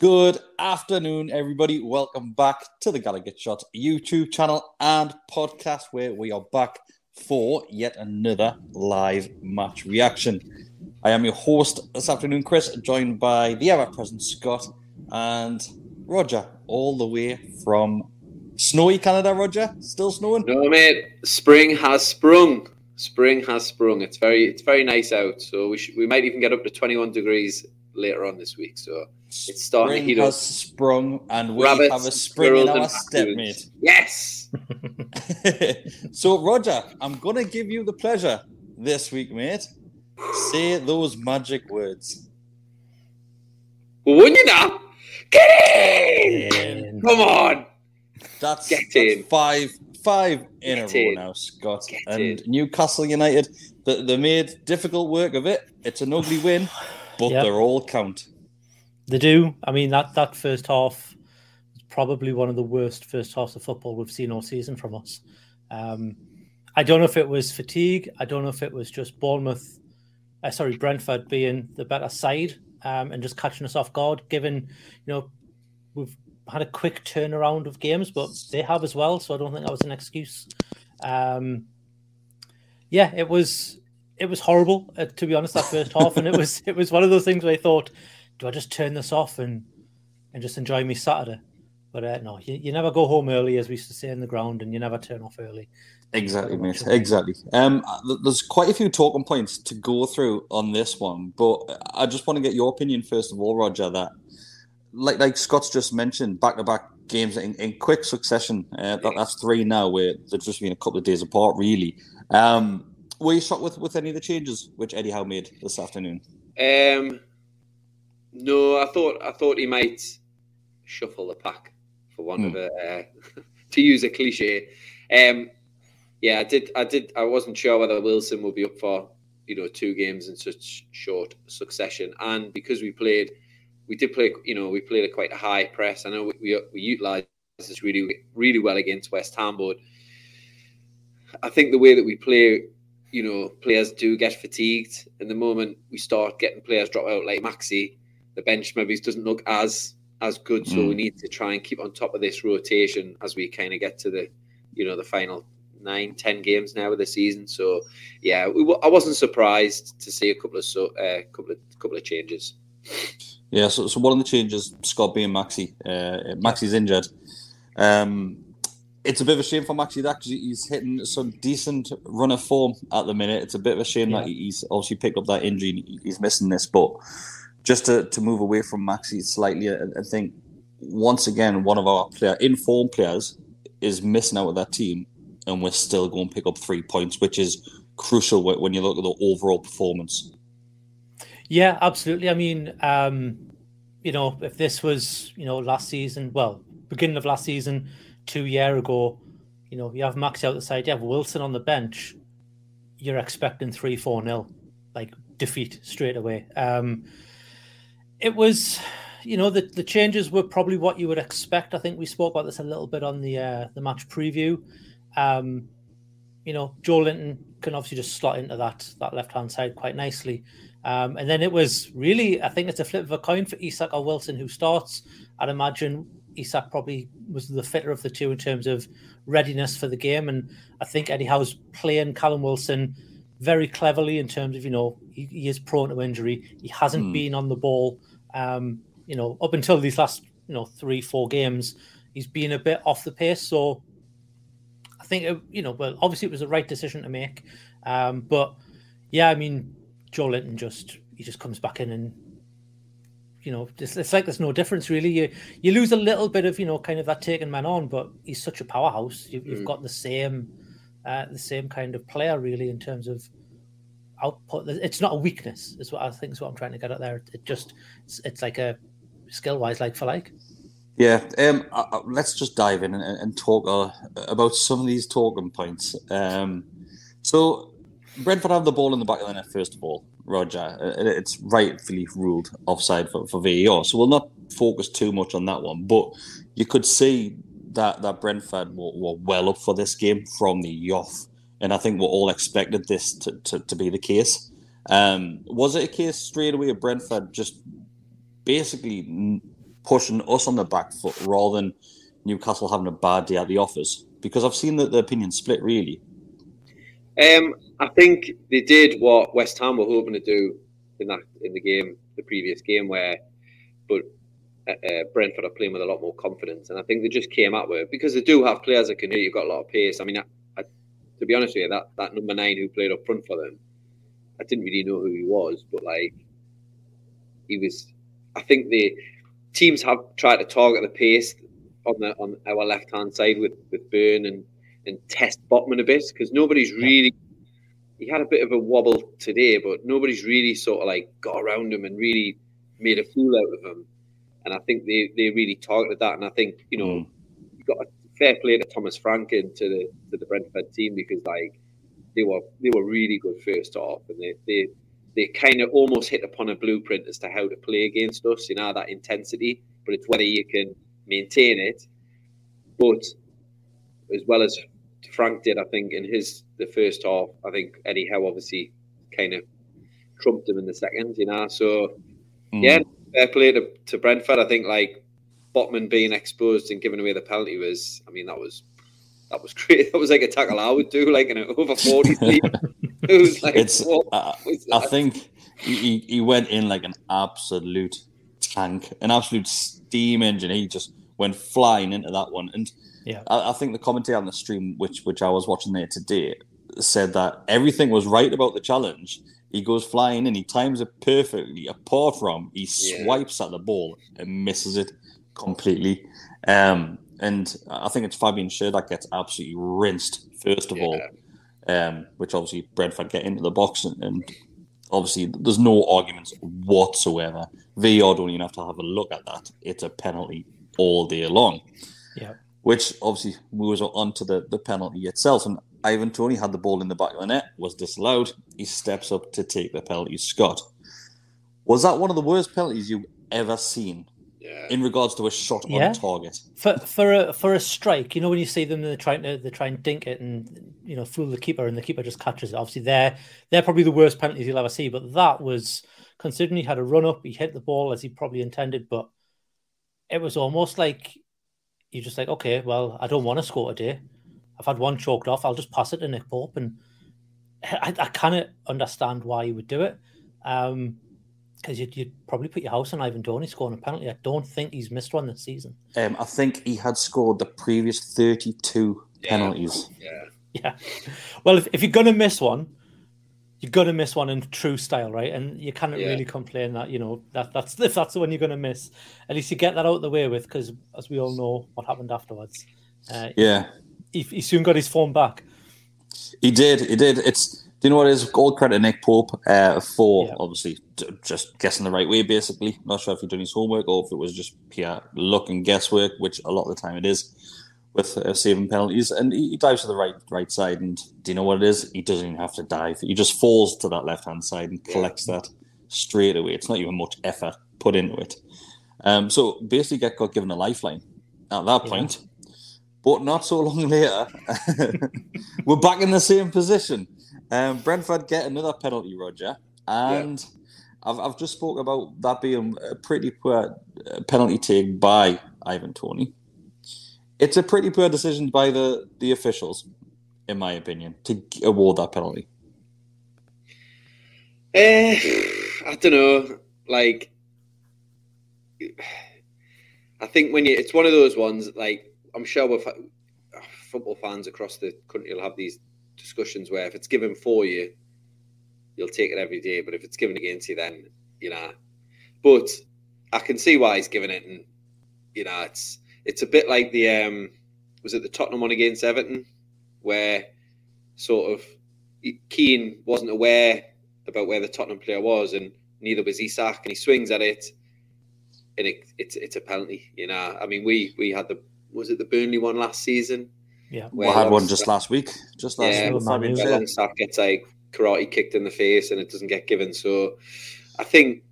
Good afternoon, everybody. Welcome back to the Gallowgate Shot YouTube channel and podcast, where we are back for yet another live match reaction. I am your host this afternoon, Chris, joined by the ever present Scott and Roger, all the way from snowy Canada. Roger, still snowing? No, mate. Spring has sprung. Spring has sprung. It's very, it's very nice out. So we we might even get up to 21 degrees later on this week. So it's starting Spring to heat has up. sprung, and we Rabbits, have a spring in our step, mate. Yes. so, Roger, I'm going to give you the pleasure this week, mate. Say those magic words. Well, wouldn't you now? Get in! Come on. That's, Get that's in. five five in Get a row in. now, Scott. Get and in. Newcastle United, they, they made difficult work of it. It's an ugly win, but Yep. they're all count. They do. I mean that that first half is probably one of the worst first halves of football we've seen all season from us. Um, I don't know if it was fatigue. I don't know if it was just Bournemouth, uh, sorry Brentford being the better side um, and just catching us off guard. Given you know we've had a quick turnaround of games, but they have as well. So I don't think that was an excuse. Um, yeah, it was it was horrible uh, to be honest that first half, and it was it was one of those things where I thought, do I just turn this off and and just enjoy me Saturday? But uh, no, you, you never go home early, as we used to say in the ground, and you never turn off early. Exactly, mate. Exactly. Um, there's quite a few talking points to go through on this one, but I just want to get your opinion first of all, Roger. That, like, like Scott's just mentioned, back-to-back games in, in quick succession. Uh, that, that's three now, where they've just been a couple of days apart, really. Um, were you shocked with, with any of the changes which Eddie Howe made this afternoon? Um, no, I thought I thought he might shuffle the pack for one of Hmm. a uh, to use a cliche. Um, yeah, I did. I did. I wasn't sure whether Wilson would be up for you know two games in such short succession, and because we played, we did play. You know, we played a quite a high press. I know we we, we utilised this really really well against West Ham, but I think the way that we play you know, players do get fatigued. And the moment we start getting players drop out like Maxi, the bench maybe doesn't look as as good. So Mm. we need to try and keep on top of this rotation as we kind of get to the, you know, the final nine, ten games now of the season. So yeah, we, I wasn't surprised to see a couple of so uh, couple of couple of changes. Yeah, so, so one of the changes, Scott being Maxi, uh, Maxi's injured. Um, it's a bit of a shame for Maxi that because he's hitting some decent run of form at the minute. It's a bit of a shame that he's obviously picked up that injury and he's missing this. But just to, to move away from Maxi slightly, I, think once again one of our player informed players is missing out of that team, and we're still going to pick up three points, which is crucial when you look at the overall performance. Yeah, absolutely. I mean, um, you know, if this was, you know, last season, well, beginning of last season, two year ago, you know, you have Max out the side, you have Wilson on the bench, you're expecting three, four nil, like defeat straight away. Um, it was, you know, the the changes were probably what you would expect. I think we spoke about this a little bit on the uh, the match preview. Um, you know, Joelinton can obviously just slot into that that left hand side quite nicely. Um, and then it was really, I think it's a flip of a coin for Isak or Wilson who starts. I'd imagine Isak probably was the fitter of the two in terms of readiness for the game. And I think Eddie Howe's playing Callum Wilson very cleverly in terms of, you know, he, he is prone to injury. He hasn't Hmm. been on the ball, um, you know, up until these last, you know, three, four games. He's been a bit off the pace. So I think, it, you know, well, obviously it was the right decision to make. Um, but yeah, I mean, Joelinton just he just comes back in and you know it's, it's like there's no difference really. You you lose a little bit of you know kind of that taking man on, but he's such a powerhouse. You, You've Mm. got the same uh, the same kind of player really in terms of output. It's not a weakness. Is what I think is what I'm trying to get at there. It just it's, it's like a skill wise like for like. Yeah, um, uh, let's just dive in and, and talk uh, about some of these talking points. Um, so, Brentford have the ball in the back of the net, first of all, Roger. Uh, It's rightfully ruled offside for, for VAR, so we'll not focus too much on that one. But you could see that, that Brentford were, were well up for this game from the off, and I think we all expected this to, to, to be the case. Um, was it a case straight away of Brentford just basically pushing us on the back foot rather than Newcastle having a bad day at the office? Because I've seen that the opinion split really. Um, I think they did what West Ham were hoping to do in that in the game, the previous game, where but uh, uh, Brentford are playing with a lot more confidence, and I think they just came out with it because they do have players that can hit. You've got a lot of pace. I mean, I, I, to be honest with you, that that number nine who played up front for them, I didn't really know who he was, but like he was. I think the teams have tried to target the pace on the on our left hand side with with Burn and and test Botman a bit because nobody's really. He had a bit of a wobble today, but nobody's really sort of like got around him and really made a fool out of him. And I think they, they really targeted that. And I think you know Mm. you got a fair play to Thomas Franken to the to the Brentford team because like they were they were really good first off, and they they they kind of almost hit upon a blueprint as to how to play against us. You know that intensity, but it's whether you can maintain it. But as well as Frank did, I think in his the first half, I think Eddie Howe obviously kind of trumped him in the second. You know, so Mm. yeah, fair play to, to Brentford. I think like Botman being exposed and giving away the penalty was, I mean, that was that was great. That was like a tackle I would do, like in an over forty it was like, It's. what I, think he, he went in like an absolute tank, an absolute steam engine. He just went flying into that one, and Yeah. I, I think the commentary on the stream, which which I was watching there today, said that everything was right about the challenge. He goes flying in, he times it perfectly. Apart from he Yeah. swipes at the ball and misses it completely. Um, and I think it's Fabian Schär that gets absolutely rinsed first of all, um, which obviously Brentford get into the box and, and obviously there's no arguments whatsoever. VR don't even have to have a look at that. It's a penalty all day long Yeah. which obviously moves on to the, the penalty itself. And Ivan Toney had the ball in the back of the net, was disallowed. He steps up to take the penalty. Scott, was that one of the worst penalties you've ever seen Yeah. in regards to a shot Yeah. on target? for for a for a strike, you know when you see them they're trying to they try and dink it and you know fool the keeper and the keeper just catches it. Obviously, they're they're probably the worst penalties you'll ever see. But that was considering he had a run up, he hit the ball as he probably intended, but it was almost like you're just like, okay, well, I don't want to score today. I've had one choked off. I'll just pass it to Nick Pope, and I, I cannot understand why you would do it. Um, because you'd, you'd probably put your house on Ivan Toney scoring a penalty. I don't think he's missed one this season. Um, I think he had scored the previous 32 Yeah. penalties. Yeah. Yeah. Well, if, if you're gonna miss one, you're gonna miss one in true style, right? And you cannot Yeah. really complain that you know that that's if that's the one you're gonna miss. At least you get that out of the way with, because as we all know, what happened afterwards. Uh, Yeah, he, he soon got his form back. he did. He did. It's Do you know what it is? All credit to Nick Pope uh, for Yeah. obviously d- just guessing the right way, basically. Not sure if he'd done his homework or if it was just pure luck and guesswork, which a lot of the time it is with uh, saving penalties. And he, he dives to the right right side. And do you know what it is? He doesn't even have to dive. He just falls to that left hand side and collects that straight away. It's not even much effort put into it. Um, so basically, get got given a lifeline at that Yeah. point. But not so long later, we're back in the same position. Um, Brentford get another penalty, Roger, and I've, I've just spoke about that being a pretty poor uh, penalty take by Ivan Toney. It's a pretty poor decision by the, the officials, in my opinion, to award that penalty. Eh, I don't know. Like, I think when you, it's one of those ones. Like, I'm sure with football fans across the country will have these discussions where if it's given for you, you'll take it every day. But if it's given against you, then you know. But I can see why he's given it, and you know, it's it's a bit like the um, was it the Tottenham one against Everton, where sort of Keane wasn't aware about where the Tottenham player was, and neither was Isak, and he swings at it, and it, it's it's a penalty. You know, I mean, we we had the was it the Burnley one last season? Yeah. We had one just last week. Just last Yeah, week. with Man Fabian where Schär. Gets like karate kicked in the face, and it doesn't get given. So, I think,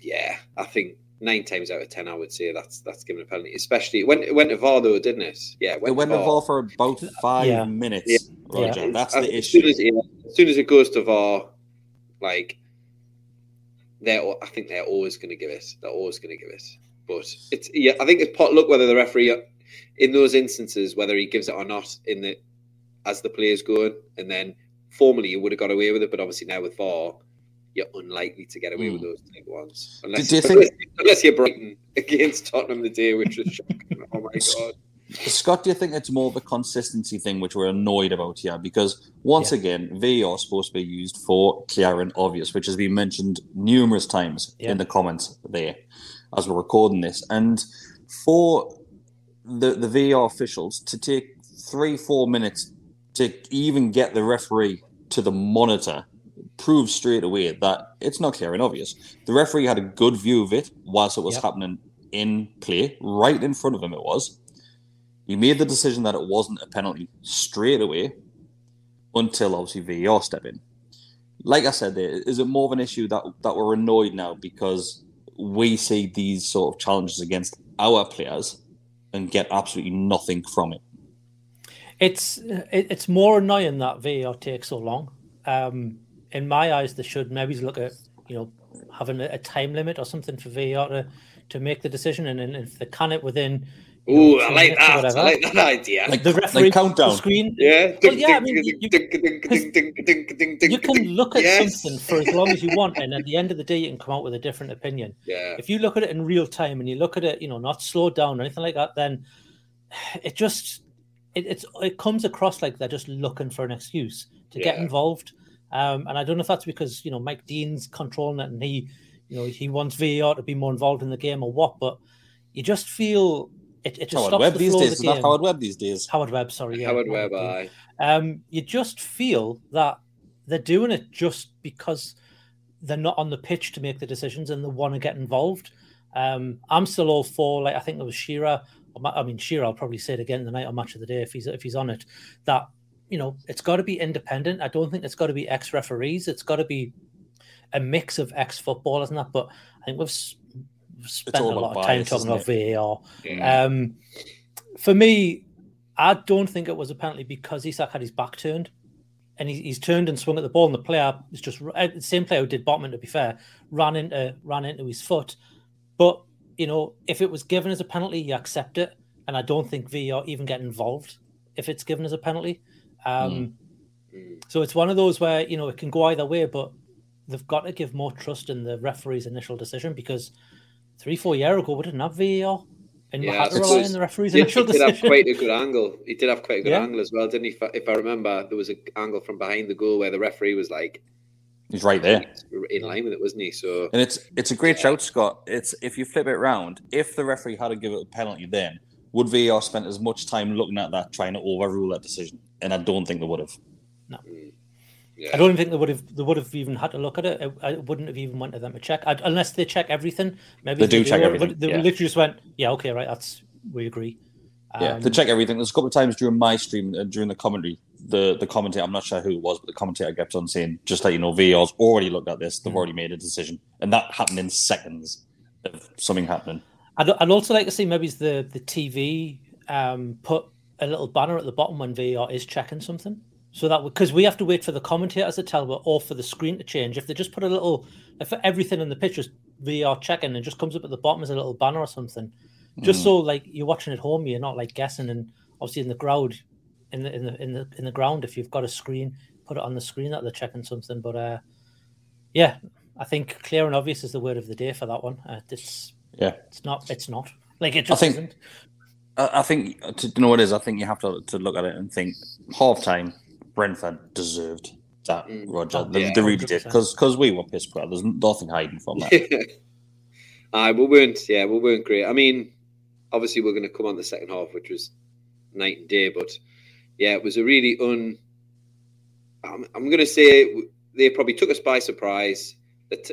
yeah, I think nine times out of ten, I would say that's that's given a penalty. Especially when it went to VAR though, didn't it? Yeah, It went to VAR for about five Yeah. minutes, Yeah. Roger. Yeah. That's As- the as issue. Soon as, yeah, as soon as it goes to VAR, like they're, I think they're always going to give it. They're always going to give it. But it's yeah, I think it's pot luck whether the referee uh, in those instances whether he gives it or not in the as the players going, and then formally you would have got away with it, but obviously now with VAR. You're unlikely to get away Hmm. with those type of ones, unless, do you unless, think- unless you're Brighton against Tottenham the day, which was shocking. oh my god! Scott, do you think it's more of a consistency thing which we're annoyed about here? Because once Yeah. again, VAR is supposed to be used for clear and obvious, which has been mentioned numerous times Yeah. in the comments there as we're recording this. And for the, the VAR officials to take three, four minutes to even get the referee to the monitor proves straight away that it's not clear and obvious. The referee had a good view of it whilst it was Yep. happening in play, right in front of him it was. He made the decision that it wasn't a penalty straight away until obviously VAR step in. Like I said, there is it more of an issue that that we're annoyed now because we see these sort of challenges against our players and get absolutely nothing from it. It's it's more annoying that VAR takes so long. Um, in my eyes, they should maybe look at you know having a, a time limit or something for VAR to, to make the decision, and, then if they can it within. you know, Ooh, I like minutes or that. I like that idea. Like- the referee countdown. the screen. Yeah. Well, yeah, I mean, you- you- you You can look at Yes. something for as long as you want, and at the end of the day, you can come out with a different opinion. Yeah. if you look at it in real time and you look at it, you know, not slowed down or anything like that, then it just it, it's it comes across like they're just looking for an excuse to get involved. Um, and I don't know if that's because you know Mike Dean's controlling it and he, you know, he wants VAR to be more involved in the game or what. But you just feel it, it just Howard stops Webb the these days. It's the not. Howard Webb these days. Howard Webb, sorry, yeah, Howard Mike Webb, Dean aye. um, you just feel that they're doing it just because they're not on the pitch to make the decisions and they want to get involved. Um, I'm still all for like I think it was Shearer. I mean Shearer. I'll probably say it again tonight on Match of the Day if he's if he's on it. That you know it's got to be independent. I don't think it's got to be ex referees. It's got to be a mix of ex footballers and that. But I think we've, spent a lot of time bias, talking about VAR. Yeah. Um, for me, I don't think it was a penalty because Isak had his back turned, and he, he's turned and swung at the ball, and the player is just uh, the same player who did Botman. To be fair, ran into ran into his foot. But you know, if it was given as a penalty, you accept it, and I don't think VAR even get involved if it's given as a penalty. Um, Mm. So it's one of those where you know it can go either way, but they've got to give more trust in the referee's initial decision because three, four year ago we didn't have VAR, and we Yeah, had to it's- rely on the referee's He, initial he did have quite a good angle. He did have quite a good Yeah. angle as well, didn't he? If I, if I remember, there was an angle from behind the goal where the referee was like He's right there. in line with it, wasn't he? So And it's it's a great shout, Scott. It's if you flip it round, if the referee had to give it a penalty then, would VAR spent as much time looking at that trying to overrule that decision? And I don't think they would have. Yeah. I don't even think they would have they would have even had to look at it. I, I wouldn't have even wanted them to check I, unless they check everything. Maybe They do check but everything, They yeah. literally just went, yeah, okay, right, that's we agree. Yeah, Um, to check everything. There's a couple of times during my stream, uh, during the commentary, the the commentator, I'm not sure who it was, but the commentator kept on saying, just let you know, VR's already looked at this. They've already made a decision. And that happened in seconds of something happening. I'd, I'd also like to see maybe the the TV um, put a little banner at the bottom when VR is checking something, so that because we have to wait for the commentators to tell us or for the screen to change. If they just put a little, if for everything in the pictures VR checking and just comes up at the bottom as a little banner or something, just so like you're watching at home, you're not like guessing. And obviously in the crowd, in the in the in the in the ground, if you've got a screen, put it on the screen that they're checking something. But uh, yeah, I think clear and obvious is the word of the day for that one. Uh, it's Yeah. it's not. It's not. Like it just think- isn't. I, I think, to you know what it is, I think you have to, to look at it and think half time, Brentford deserved that, Mm. Roger. Oh, they, yeah, they really did. 100%. Because we were pissed poor. There's nothing hiding from that. Aye, we weren't. Yeah, we weren't great. I mean, obviously we're going to come on the second half, which was night and day. But yeah, it was a really un. I'm, I'm going to say they probably took us by surprise.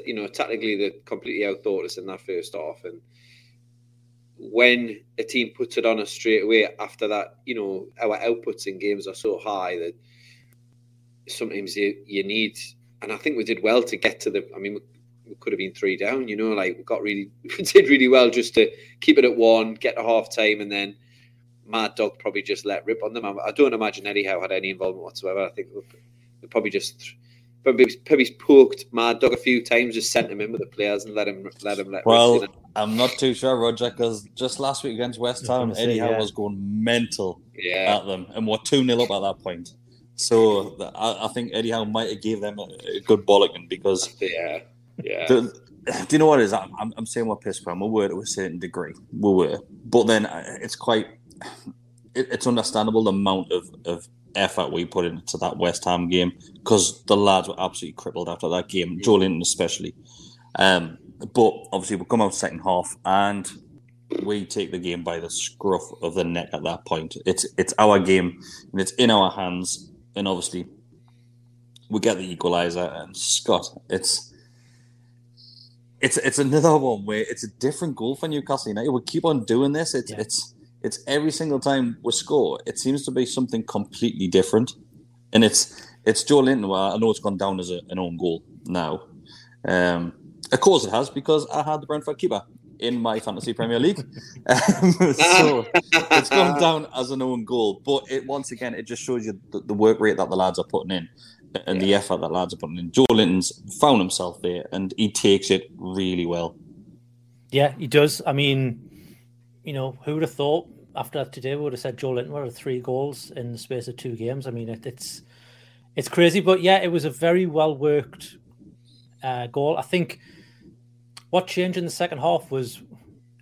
You know, tactically they completely outthought us in that first half, and when a team puts it on us straight away after that, you know, our outputs in games are so high that sometimes you, you need. And I think we did well to get to the. I mean, we, could have been three down. You know, like we got really, we did really well just to keep it at one, get to half time, and then Mad Dog probably just let rip on them. I, don't imagine Eddie Howe had any involvement whatsoever. I think they probably just probably probably poked Mad Dog a few times, just sent him in with the players and let him let him let. Well, rip, I'm not too sure, Roger, because just last week against West Ham, gonna say, Eddie Howe was going mental yeah, at them, and we're 2 0 up at that point. So I, I think Eddie Howe might have gave them a, a good bollocking because yeah, yeah. the, do you know what it is? I'm, I'm, I'm saying we're pissed poor. We were to a certain degree. We were. But then uh, it's quite, it, it's understandable the amount of, of effort we put into that West Ham game because the lads were absolutely crippled after that game, Joelinton especially. Um, but obviously, we come out second half and we take the game by the scruff of the neck at that point. It's it's our game and it's in our hands. And obviously, we get the equaliser. And Scott, it's it's it's another one where it's a different goal for Newcastle United. We keep on doing this. It's Yeah. it's it's every single time we score. It seems to be something completely different, and it's it's Joelinton. Well, I know it's gone down as a, an own goal now. Um, of course it has because I had the Brentford keeper in my fantasy Premier League, um, so it's gone down as an own goal. But it once again, it just shows you the, the work rate that the lads are putting in and the effort that lads are putting in. Joelinton's found himself there, and he takes it really well. Yeah, he does. I mean, you know, who would have thought after today we would have said Joelinton have three goals in the space of two games. I mean, it, it's it's crazy, but yeah, it was a very well worked uh, goal. I think what changed in the second half was,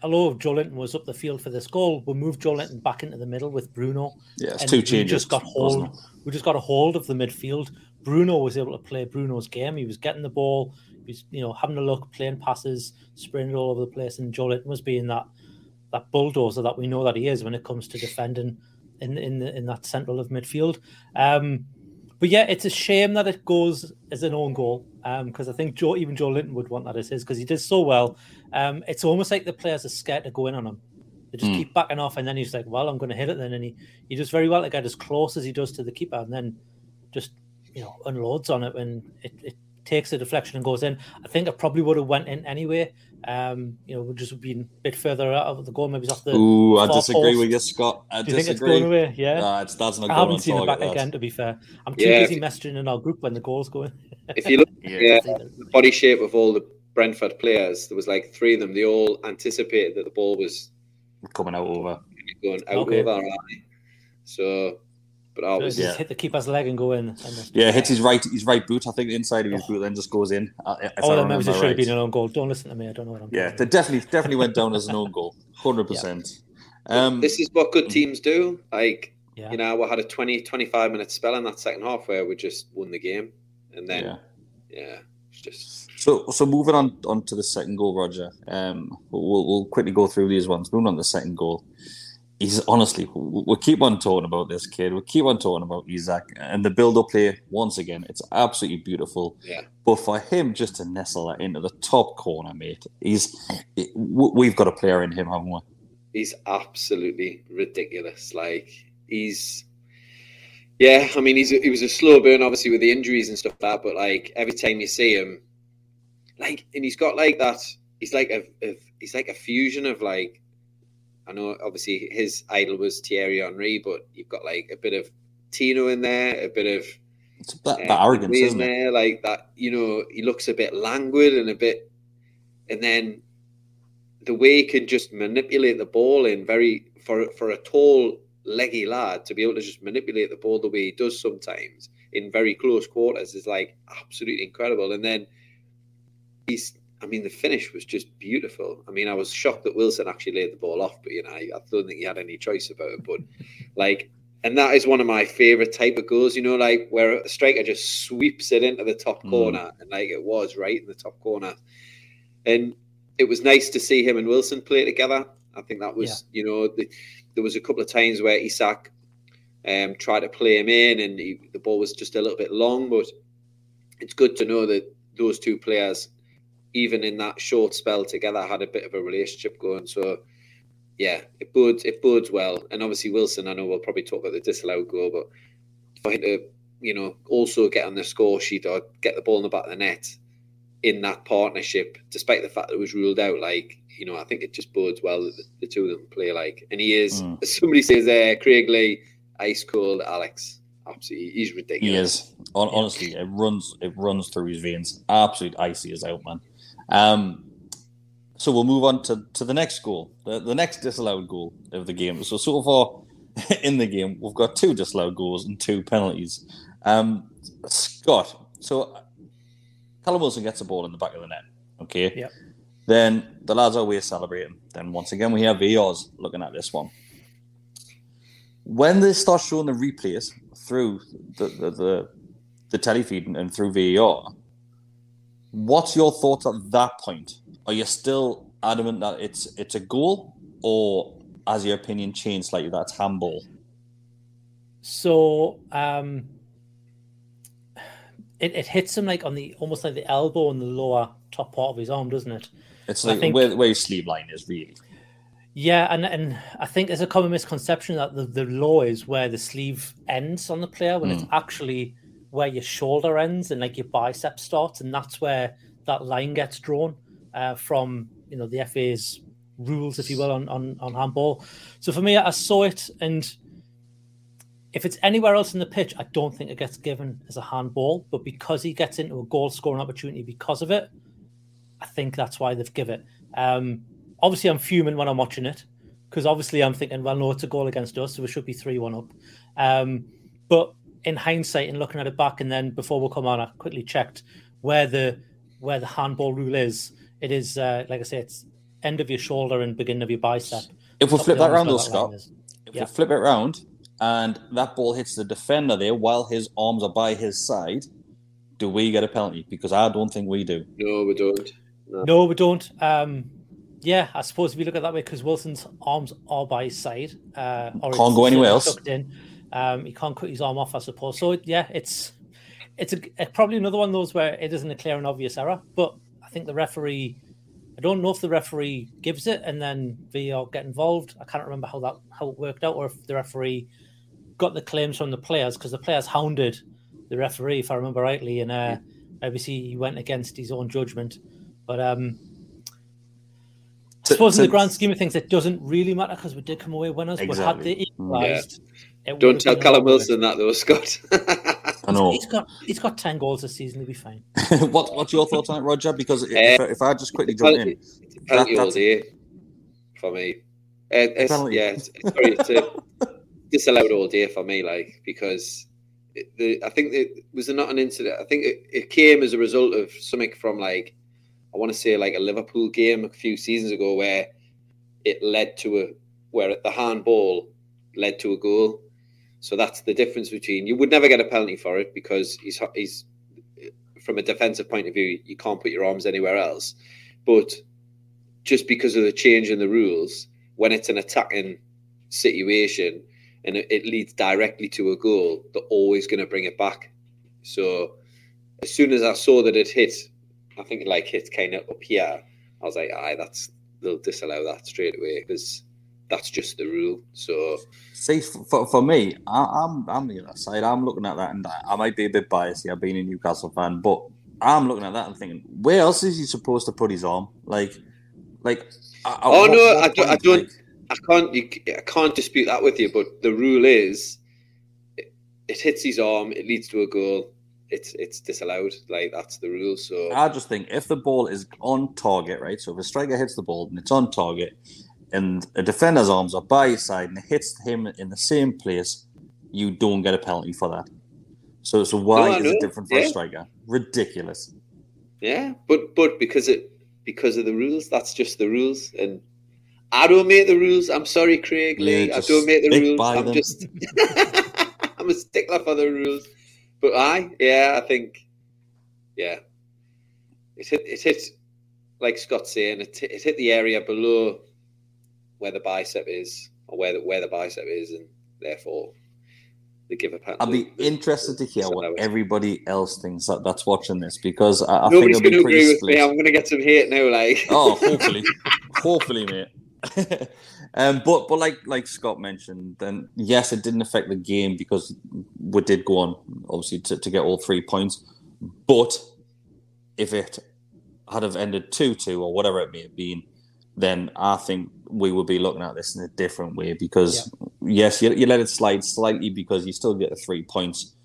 although Joelinton was up the field for this goal, we moved Joelinton back into the middle with Bruno. Yeah, it's and two we just got hold. We just got a hold of the midfield. Bruno was able to play Bruno's game. He was getting the ball. He was, you know, having a look, playing passes, spraying it all over the place. And Joelinton was being that that bulldozer that we know that he is when it comes to defending in in the, in that central of midfield. Um, but yeah, it's a shame that it goes as an own goal because I think Joe, even Joelinton would want that as his because he did so well. Um, it's almost like the players are scared to go in on him. They just Hmm. keep backing off, and then he's like, "Well, I'm going to hit it." Then, and he he does very well to get as close as he does to the keeper, and then just you know unloads on it and it, it takes a deflection and goes in. I think it probably would have went in anyway. Um, you know, would just been a bit further out of the goal, maybe it's off the. Ooh, I disagree post. with you, Scott. I Do you think it's disagree. going away? Yeah. Nah, it's, that's not I haven't seen it back that. again, to be fair. I'm too Yeah, busy if- messaging in our group when the goal's going. If you look Yeah. at the body shape of all the Brentford players, there was like three of them. They all anticipated that the ball was Coming out over. going out Okay. over our eye. So, but I was Just Yeah. hit the keeper's leg and go in. And Yeah, hits his right his right boot. I think the inside of his boot then just goes in. uh, If Oh, I then maybe it remember should have been an own goal. Don't listen to me. I don't know what I'm Yeah, talking they definitely definitely went down as an own goal, hundred percent. Um, this is what good teams do. Like, Yeah. you know, we had a 20, 25 minute spell in that second half where we just won the game. And then, yeah. yeah, it's just, So so moving on on to the second goal, Roger. Um, we'll, we'll quickly go through these ones. Moving on to the second goal. He's honestly, we we keep on talking about this kid. We keep on talking about Isak and the build-up play. Once again, it's absolutely beautiful. Yeah. But for him just to nestle that into the top corner, mate, he's we've got a player in him, haven't we? he's absolutely ridiculous. Like he's, yeah, I mean, he's he was a slow burn, obviously with the injuries and stuff like that. But like every time you see him, like, and he's got like that. He's like a, a he's like a fusion of like, I know obviously his idol was Thierry Henry, but you've got like a bit of Tino in there, a bit of It's that, uh, that arrogance, in there, like that. You know, he looks a bit languid and a bit, and then the way he can just manipulate the ball in very for for a tall, leggy lad to be able to just manipulate the ball the way he does sometimes in very close quarters is like absolutely incredible. And then he's, I mean, the finish was just beautiful. I mean, I was shocked that Wilson actually laid the ball off, but you know, I, I don't think he had any choice about it. But like, and that is one of my favorite type of goals, you know, like where a striker just sweeps it into the top Mm. corner, and like it was right in the top corner. And it was nice to see him and Wilson play together. I think that was, you know, the, there was a couple of times where Isak um, tried to play him in, and he, the ball was just a little bit long. But it's good to know that those two players, even in that short spell together, had a bit of a relationship going. So, yeah, it bodes it bodes well. And obviously Wilson, I know we'll probably talk about the disallowed goal, but for him to, you know, also get on the score sheet or get the ball in the back of the net in that partnership, despite the fact that it was ruled out, like, you know, I think it just bodes well that the, the two of them play like. And he is, Mm. as somebody says there, Craig Lee, ice cold Alex. Absolutely, he's ridiculous. He is. Honestly, it runs it runs through his veins. Absolute icy as out, man. Um, so we'll move on to, to the next goal, the, the next disallowed goal of the game. So so far in the game, we've got two disallowed goals and two penalties. Um, Scott, so Callum Wilson gets the ball in the back of the net. Okay. Yep. Then the lads are away celebrating. Then once again, we have VARs looking at this one. When they start showing the replays through the the, the, the telefeed and, and through VAR, what's your thoughts at that point? Are you still adamant that it's it's a goal, or has your opinion changed slightly that it's handball? So um, it, it hits him like on the almost like the elbow and the lower top part of his arm, doesn't it? It's like think- where, where your sleeve line is really. Yeah, and and I think there's a common misconception that the, the low is where the sleeve ends on the player when it's actually where your shoulder ends and like your bicep starts, and that's where that line gets drawn uh, from you know the FA's rules, if you will, on, on on handball. So for me, I saw it, and if it's anywhere else in the pitch, I don't think it gets given as a handball. But because he gets into a goal scoring opportunity because of it, I think that's why they've given it. Um, obviously, I'm fuming when I'm watching it because obviously I'm thinking, well, no, it's a goal against us, so we should be 3 1 up. Um, but in hindsight and looking at it back, and then before we come on, I quickly checked where the where the handball rule is. It is, uh, like I say, it's end of your shoulder and beginning of your bicep. If we Top flip that arm round, is though, where that line Scott, if Yeah. we flip it round and that ball hits the defender there while his arms are by his side, do we get a penalty? Because I don't think we do. No, we don't. No, we don't. Um, yeah, I suppose if you look at it that way, because Wilson's arms are by his side, uh, or Can't go anywhere else. In. Um, he can't cut his arm off, I suppose. So yeah, it's it's a, it- probably another one of those where it isn't a clear and obvious error. But I think the referee, I don't know if the referee gives it and then VAR get involved. I can't remember how that how it worked out, or if the referee got the claims from the players because the players hounded the referee, if I remember rightly, and uh, obviously he went against his own judgment. But um, I suppose in the grand scheme of things, it doesn't really matter because we did come away winners. But had Exactly. they equalised, it would Don't tell been Callum lot worse. Wilson that though, Scott. I know. He's got he's got ten goals this season. He'll be fine. what, what's your thoughts on it, Roger? Because if, Uh, if I just quickly jump in, penalty That- all that's- day for me. Uh, it's, Penalty. yeah, it's, sorry, it's a, disallowed all day for me. Like because it, the, I think it was there not an incident. I think it, it came as a result of something from like I want to say like a Liverpool game a few seasons ago where it led to a where the handball led to a goal. So that's the difference between you would never get a penalty for it because he's he's from a defensive point of view you can't put your arms anywhere else, but just because of the change in the rules, when it's an attacking situation and it, leads directly to a goal, they're always going to bring it back. So as soon as I saw that it hit, I think it like hit kind of up here, I was like, aye, that's they'll disallow that straight away because that's just the rule. So See, for, for me, I, I'm I'm the other side. I'm looking at that, and I, I might be a bit biased here, being a Newcastle fan, but I'm looking at that and thinking, where else is he supposed to put his arm? Like, like. Oh, what- no, what I don't- I don't- like- I can't you, I can't dispute that with you, but the rule is it, it hits his arm, it leads to a goal. It's it's disallowed. Like that's the rule. So I just think if the ball is on target, right? So if a striker hits the ball and it's on target, and a defender's arms are by his side and it hits him in the same place, you don't get a penalty for that. So, so why No, is it different for Yeah. a striker? Ridiculous. yeah, but but because it because of the rules, that's just the rules, and I don't make the rules. I'm sorry, Craig Lee. Yeah, I don't make the rules. I'm them. just I'm a stickler for the rules. But I yeah, I think yeah, it hit it hit like Scott's saying it it hit the area below where the bicep is or where the where the bicep is, and therefore they give a penalty. I'll be interested to hear what everybody else thinks that, that's watching this because I, I Nobody's think it'll be agree pretty with split. me. I'm going to get some hate now. Like, oh, hopefully, hopefully, mate. um, but but like like Scott mentioned, then yes, it didn't affect the game because we did go on obviously to, to get all three points. But if it had have ended two two or whatever it may have been, then I think we would be looking at this in a different way because yes, you, you let it slide slightly because you still get the three points,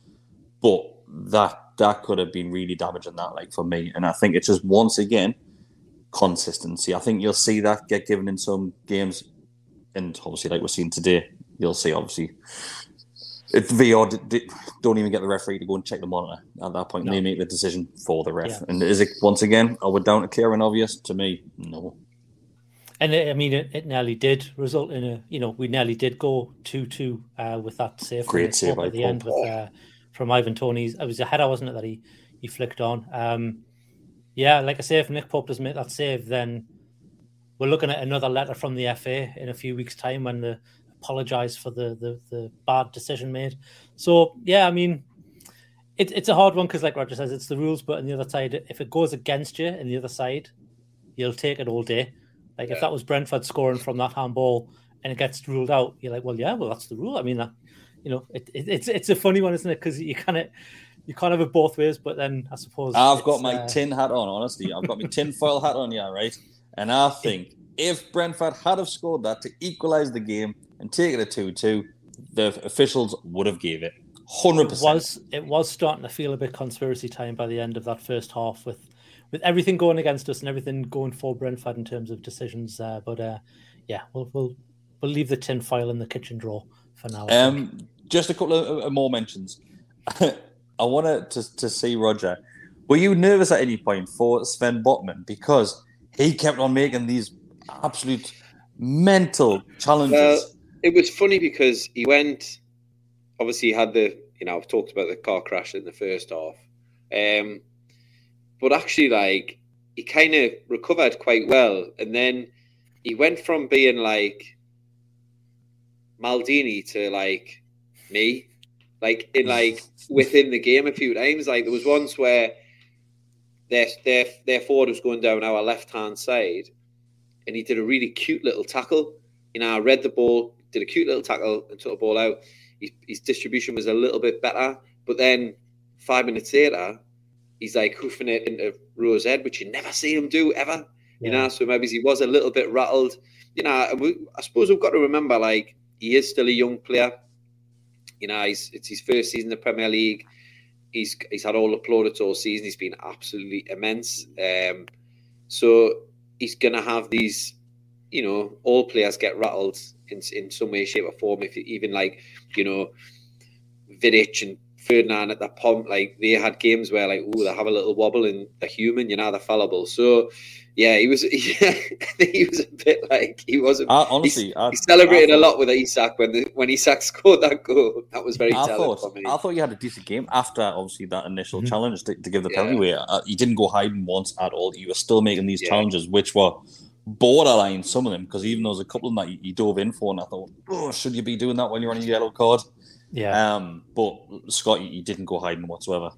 but that that could have been really damaging that like for me, and I think it's just once again consistency. I think you'll see that get given in some games, and obviously, like we're seeing today, you'll see obviously. If VR d- don't even get the referee to go and check the monitor at that point, No. they make the decision for the ref. Yeah. And is it once again? Are we down to clear and obvious? To me, no. And I mean, it, it nearly did result in a, you know, we nearly did go 2 2 uh, with that save. Great save at the end with, uh, from Ivan Toney's. It was a header, wasn't it, that he, he flicked on? Um, yeah, like I say, if Nick Pope doesn't make that save, then we're looking at another letter from the FA in a few weeks' time when they apologise for the, the, the bad decision made. So, yeah, I mean, it, it's a hard one because, like Roger says, it's the rules. But on the other side, if it goes against you in the other side, you'll take it all day. Like if that was Brentford scoring from that handball and it gets ruled out, you're like, well, yeah, well, that's the rule. I mean, that, you know, it, it, it's it's a funny one, isn't it? Because you kind of you can't have it both ways. But then I suppose I've got my uh, tin hat on, honestly. I've got my tin foil hat on, yeah, right? And I think if Brentford had have scored that to equalise the game and take it a 2-2, the officials would have gave it. 100%. It was it was starting to feel a bit conspiracy time by the end of that first half with with everything going against us and everything going for Brentford in terms of decisions. Uh, but uh, yeah, we'll we'll we'll leave the tin foil in the kitchen drawer for now. Um, just a couple of uh, more mentions. I wanted to, to see Roger. Were you nervous at any point for Sven Botman because he kept on making these absolute mental challenges? Well, it was funny because he went. Obviously, he had the you know I've talked about the car crash in the first half, um, but actually, like he kind of recovered quite well, and then he went from being like Maldini to like me, like in like within the game a few times. Like there was once where their their their forward was going down our left hand side, and he did a really cute little tackle. You know, I read the ball, did a cute little tackle, and took the ball out. His, his distribution was a little bit better, but then five minutes later, he's like hoofing it into Rose head, which you never see him do ever. You know, so maybe he was a little bit rattled. You know, we, I suppose we've got to remember, like he is still a young player. You know, he's it's his first season in the Premier League. He's he's had all the plaudits all season. He's been absolutely immense. Um, so he's gonna have these. You know, all players get rattled in in some way, shape, or form. If even like you know, Vidic and Ferdinand at the pump, like they had games where like, oh, they have a little wobble and they're human, you know, they're fallible. So yeah, he was yeah, he was a bit like he wasn't I, honestly, I, he celebrated I a thought- lot with Isak when the, when Isak scored that goal. That was very I telling thought, for me. I thought you had a decent game after obviously that initial Mhm. challenge to, to give the Yeah. penalty away. Uh, you didn't go hiding once at all. You were still making these Yeah. challenges, which were borderline some of them because even there was a couple of them that you, you dove in for, and I thought, oh, should you be doing that when you're on a yellow card? Yeah. Um, but Scott, you, you didn't go hiding whatsoever.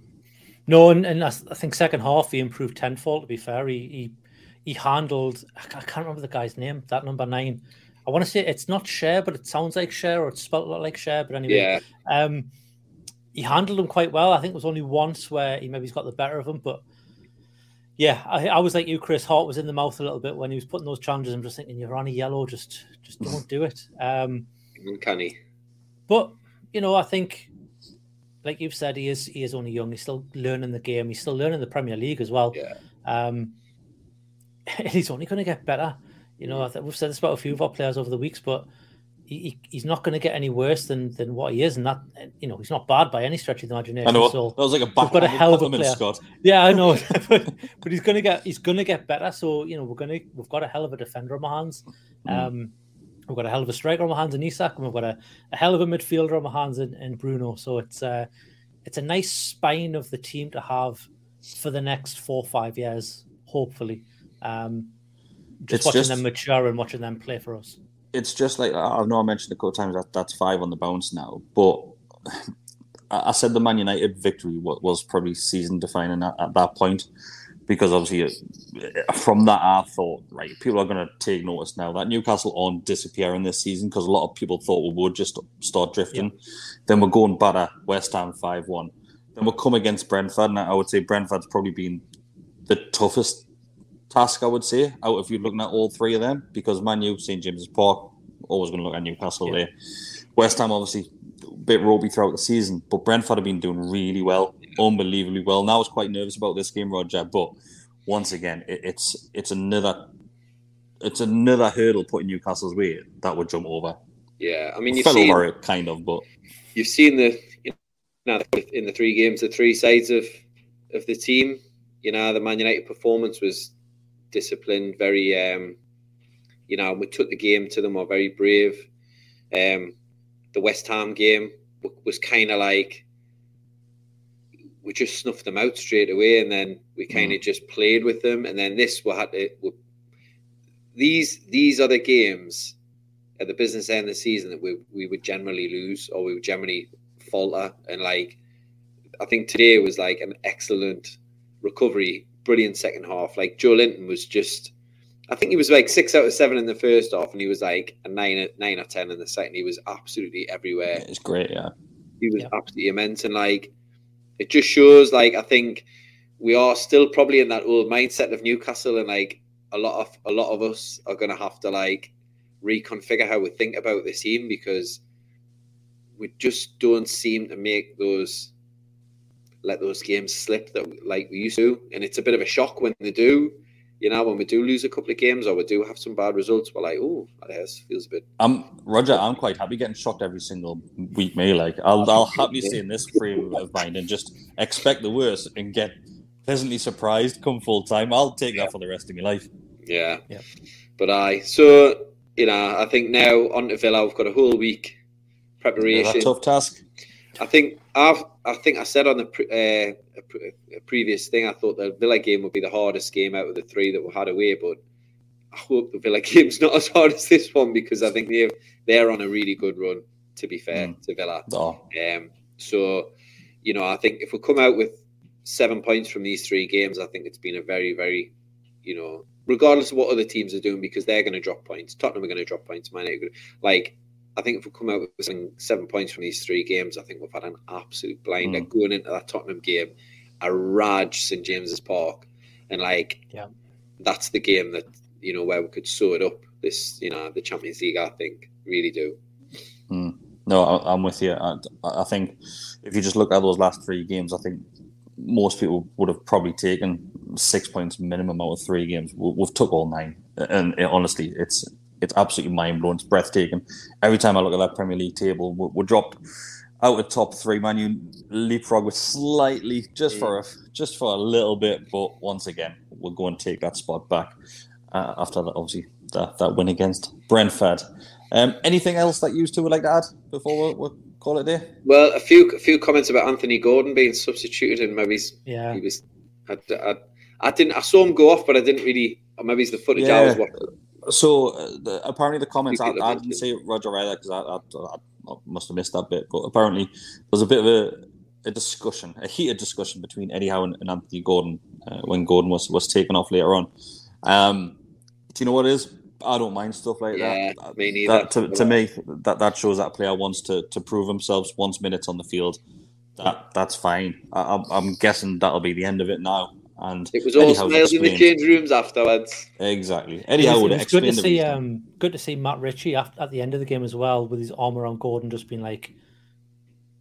No, and, and I, s- I think second half he improved tenfold. To be fair, he he, he handled. I can't remember the guy's name. That number nine. I want to say it's not Share, but it sounds like Share, or it's spelled like Share. But anyway, Yeah, um, he handled him quite well. I think it was only once where he maybe's got the better of him, but yeah, I, I was like you, Chris. Heart was in the mouth a little bit when he was putting those challenges. I'm just thinking, you're on a yellow, just just don't do it. Um, uncanny. but you know, I think, like you've said, he is he is only young. He's still learning the game. He's still learning the Premier League as well. Yeah. Um, and he's only going to get better. You know, we've said this about a few of our players over the weeks, but he, he- he's not going to get any worse than than what he is, and that you know he's not bad by any stretch of the imagination. I know So that was like a got a hell of a player. Scott. yeah, I know, but, but he's going to get he's going to get better. So you know we're going to we've got a hell of a defender on my hands. Mm. We've got a hell of a striker on my hands in Isak, and we've got a, a hell of a midfielder on my hands in, in Bruno. So it's uh, it's a nice spine of the team to have for the next four or five years, hopefully. Um, just It's watching just- them mature and watching them play for us. it's just like I know I mentioned a couple of times that that's five on the bounce now, but I I said the Man United victory was probably season defining at, at that point because obviously uh, from that I thought right people are going to take notice now that Newcastle aren't disappearing this season because a lot of people thought we would just start drifting. Then we're going batter West Ham five one. Then we'll come against Brentford, and I would say Brentford's probably been the toughest task, I would say, out if you're looking at all three of them, because Man U, St James's Park, always going to look at Newcastle Yeah. there. West Ham, obviously, a bit ropey throughout the season, but Brentford have been doing really well, unbelievably well. Now I was quite nervous about this game, Roger, but once again, it, it's it's another it's another hurdle putting Newcastle's way that would jump over. Yeah, I mean you've Fell seen over it, kind of, but you've seen the you know in the three games the three sides of of the team. You know the Man United performance was disciplined, very um, you know we took the game to them, were very brave. Um, the West Ham game was kind of like we just snuffed them out straight away, and then we mm. kind of just played with them. And then this we had to we, these these are the games at the business end of the season that we we would generally lose or we would generally falter. And like I think today was like an excellent recovery, brilliant second half. Like Joelinton was just I think he was like six out of seven in the first half, and he was like a nine, nine or ten in the second. He was absolutely everywhere it's great, yeah. he was Yeah. absolutely immense and like it just shows like I think we are still probably in that old mindset of Newcastle and like a lot of a lot of us are gonna have to like reconfigure how we think about this team because we just don't seem to make those let those games slip that like we used to. And it's a bit of a shock when they do you know when we do lose a couple of games or we do have some bad results we're like oh that feels a bit I'm Roger. I'm quite happy getting shocked every single week. Me, like I'll, I'll happily stay in this frame of mind and just expect the worst and get pleasantly surprised come full time. I'll take that for the rest of my life. Yeah. Yeah. But I so you know I think now on to Villa. We've got a whole week Yeah, preparation. that tough task. I think I've I think I said on the pre, uh, a pre- a previous thing I thought the Villa game would be the hardest game out of the three that we had away, but I hope the Villa game's not as hard as this one because I think they they're on a really good run. To be fair Mm. to Villa, um, so, you know, I think if we come out with seven points from these three games, I think it's been a very, very, you know, regardless of what other teams are doing, because they're going to drop points. Tottenham are going to drop points. Man, like, I think if we come out with seven, points from these three games, I think we've had an absolute blinder mm. going into that Tottenham game, a Raj St James's Park, and like, Yeah. that's the game that you know where we could sew it up. This, you know, the Champions League. I think really do. Mm. no, I, I'm with you. I, I think if you just look at those last three games, I think most people would have probably taken six points minimum out of three games. We, we've took all nine, and it, honestly, it's it's absolutely mind blowing. It's breathtaking. Every time I look at that Premier League table, we, we dropped out of top three. Man, you leapfrog with slightly just for a, just for a little bit, but once again, we're going to take that spot back uh, after that. Obviously, that, that win against Brentford. Um, anything else that you two would like to add before we, we call it there? Well, a few a few comments about Anthony Gordon being substituted, and maybe he's, Yeah. he was. I, I, I didn't. I saw him go off, but I didn't really. Or maybe it's the footage I was watching. So uh, the, apparently the comments, I, I didn't see Roger either because I, I, I must have missed that bit. But apparently there's a bit of a, a discussion, a heated discussion between Eddie Howe and, and Anthony Gordon uh, when Gordon was, was taken off later on. Um, do you know what it is? I don't mind stuff like Yeah, that. me neither. That, to, to me, that, that shows that player wants to, to prove themselves, Once minutes on the field. That that's fine. I, I'm guessing that'll be the end of it now. And It was Eddie all Howe's smiles in the explained- change rooms afterwards. Exactly. Eddie It Howe was, would it have was good to see. Um, good to see Matt Ritchie at, at the end of the game as well, with his arm around Gordon, just being like,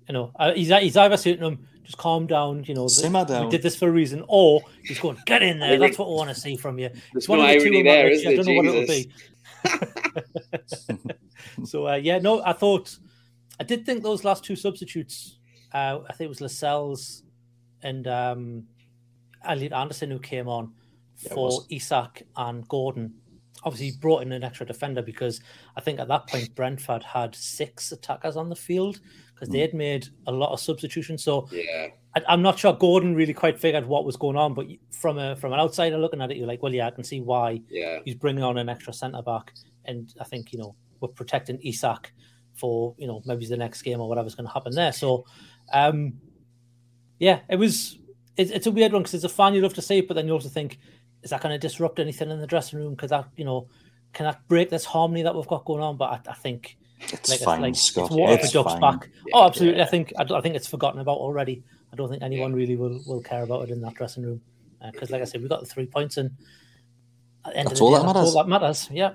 you know, uh, he's he's either saying to him, "Just calm down," you know, th- Simmer down. we did this for a reason, or he's going, "Get in there, that's what I want to see from you." There's It's no one of the two irony with Matt there, Ritchie, I don't know what it'll be. so uh, yeah, no, I thought I did think those last two substitutes. Uh, I think it was Lascelles and um, Elliot Anderson who came on it for. Isak and Gordon. Obviously, he brought in an extra defender because I think at that point Brentford had six attackers on the field because they had made a lot of substitutions. So Yeah, I, I'm not sure Gordon really quite figured what was going on, but from a from an outsider looking at it, you're like, well, yeah, I can see why yeah. he's bringing on an extra centre back, and I think you know we're protecting Isak for you know maybe the next game or whatever's going to happen there. So, um, yeah, it was it's, it's a weird one because as a fan you love to see it, but then you also think, is that going to disrupt anything in the dressing room? Because that you know can that break this harmony that we've got going on? But I, I think It's like, fine, like Scott. it's water It's for ducks back. Oh, yeah, oh, absolutely. yeah. I think I, I think it's forgotten about already. I don't think anyone really will, will care about it in that dressing room uh, because, like I said, we got the three points and. At the end That's of the all day, that that's matters. all that matters. Yeah.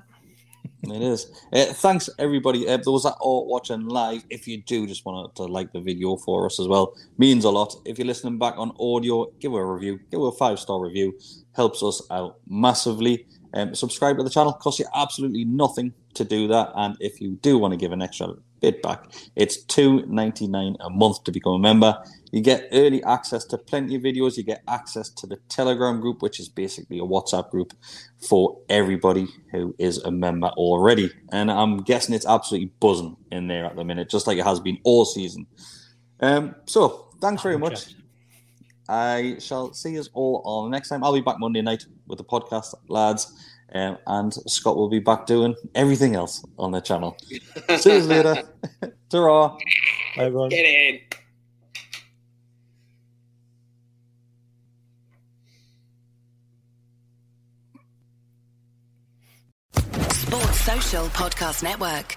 It is. Uh, thanks, everybody. Uh, those that are watching live, if you do just want to like the video for us as well, means a lot. If you're listening back on audio, give a review, give a five star review, helps us out massively. Um, subscribe to the channel, costs you absolutely nothing to do that. And if you do want to give an extra bit back, it's two ninety nine a month to become a member. You get early access to plenty of videos. You get access to the Telegram group, which is basically a WhatsApp group for everybody who is a member already. And I'm guessing it's absolutely buzzing in there at the minute, just like it has been all season. Um, so thanks very much. I shall see us all on the next time. I'll be back Monday night with the podcast, lads. Um, and Scott will be back doing everything else on the channel. see you later. Ta-ra. Bye, everyone. Get in. Sports Social Podcast Network.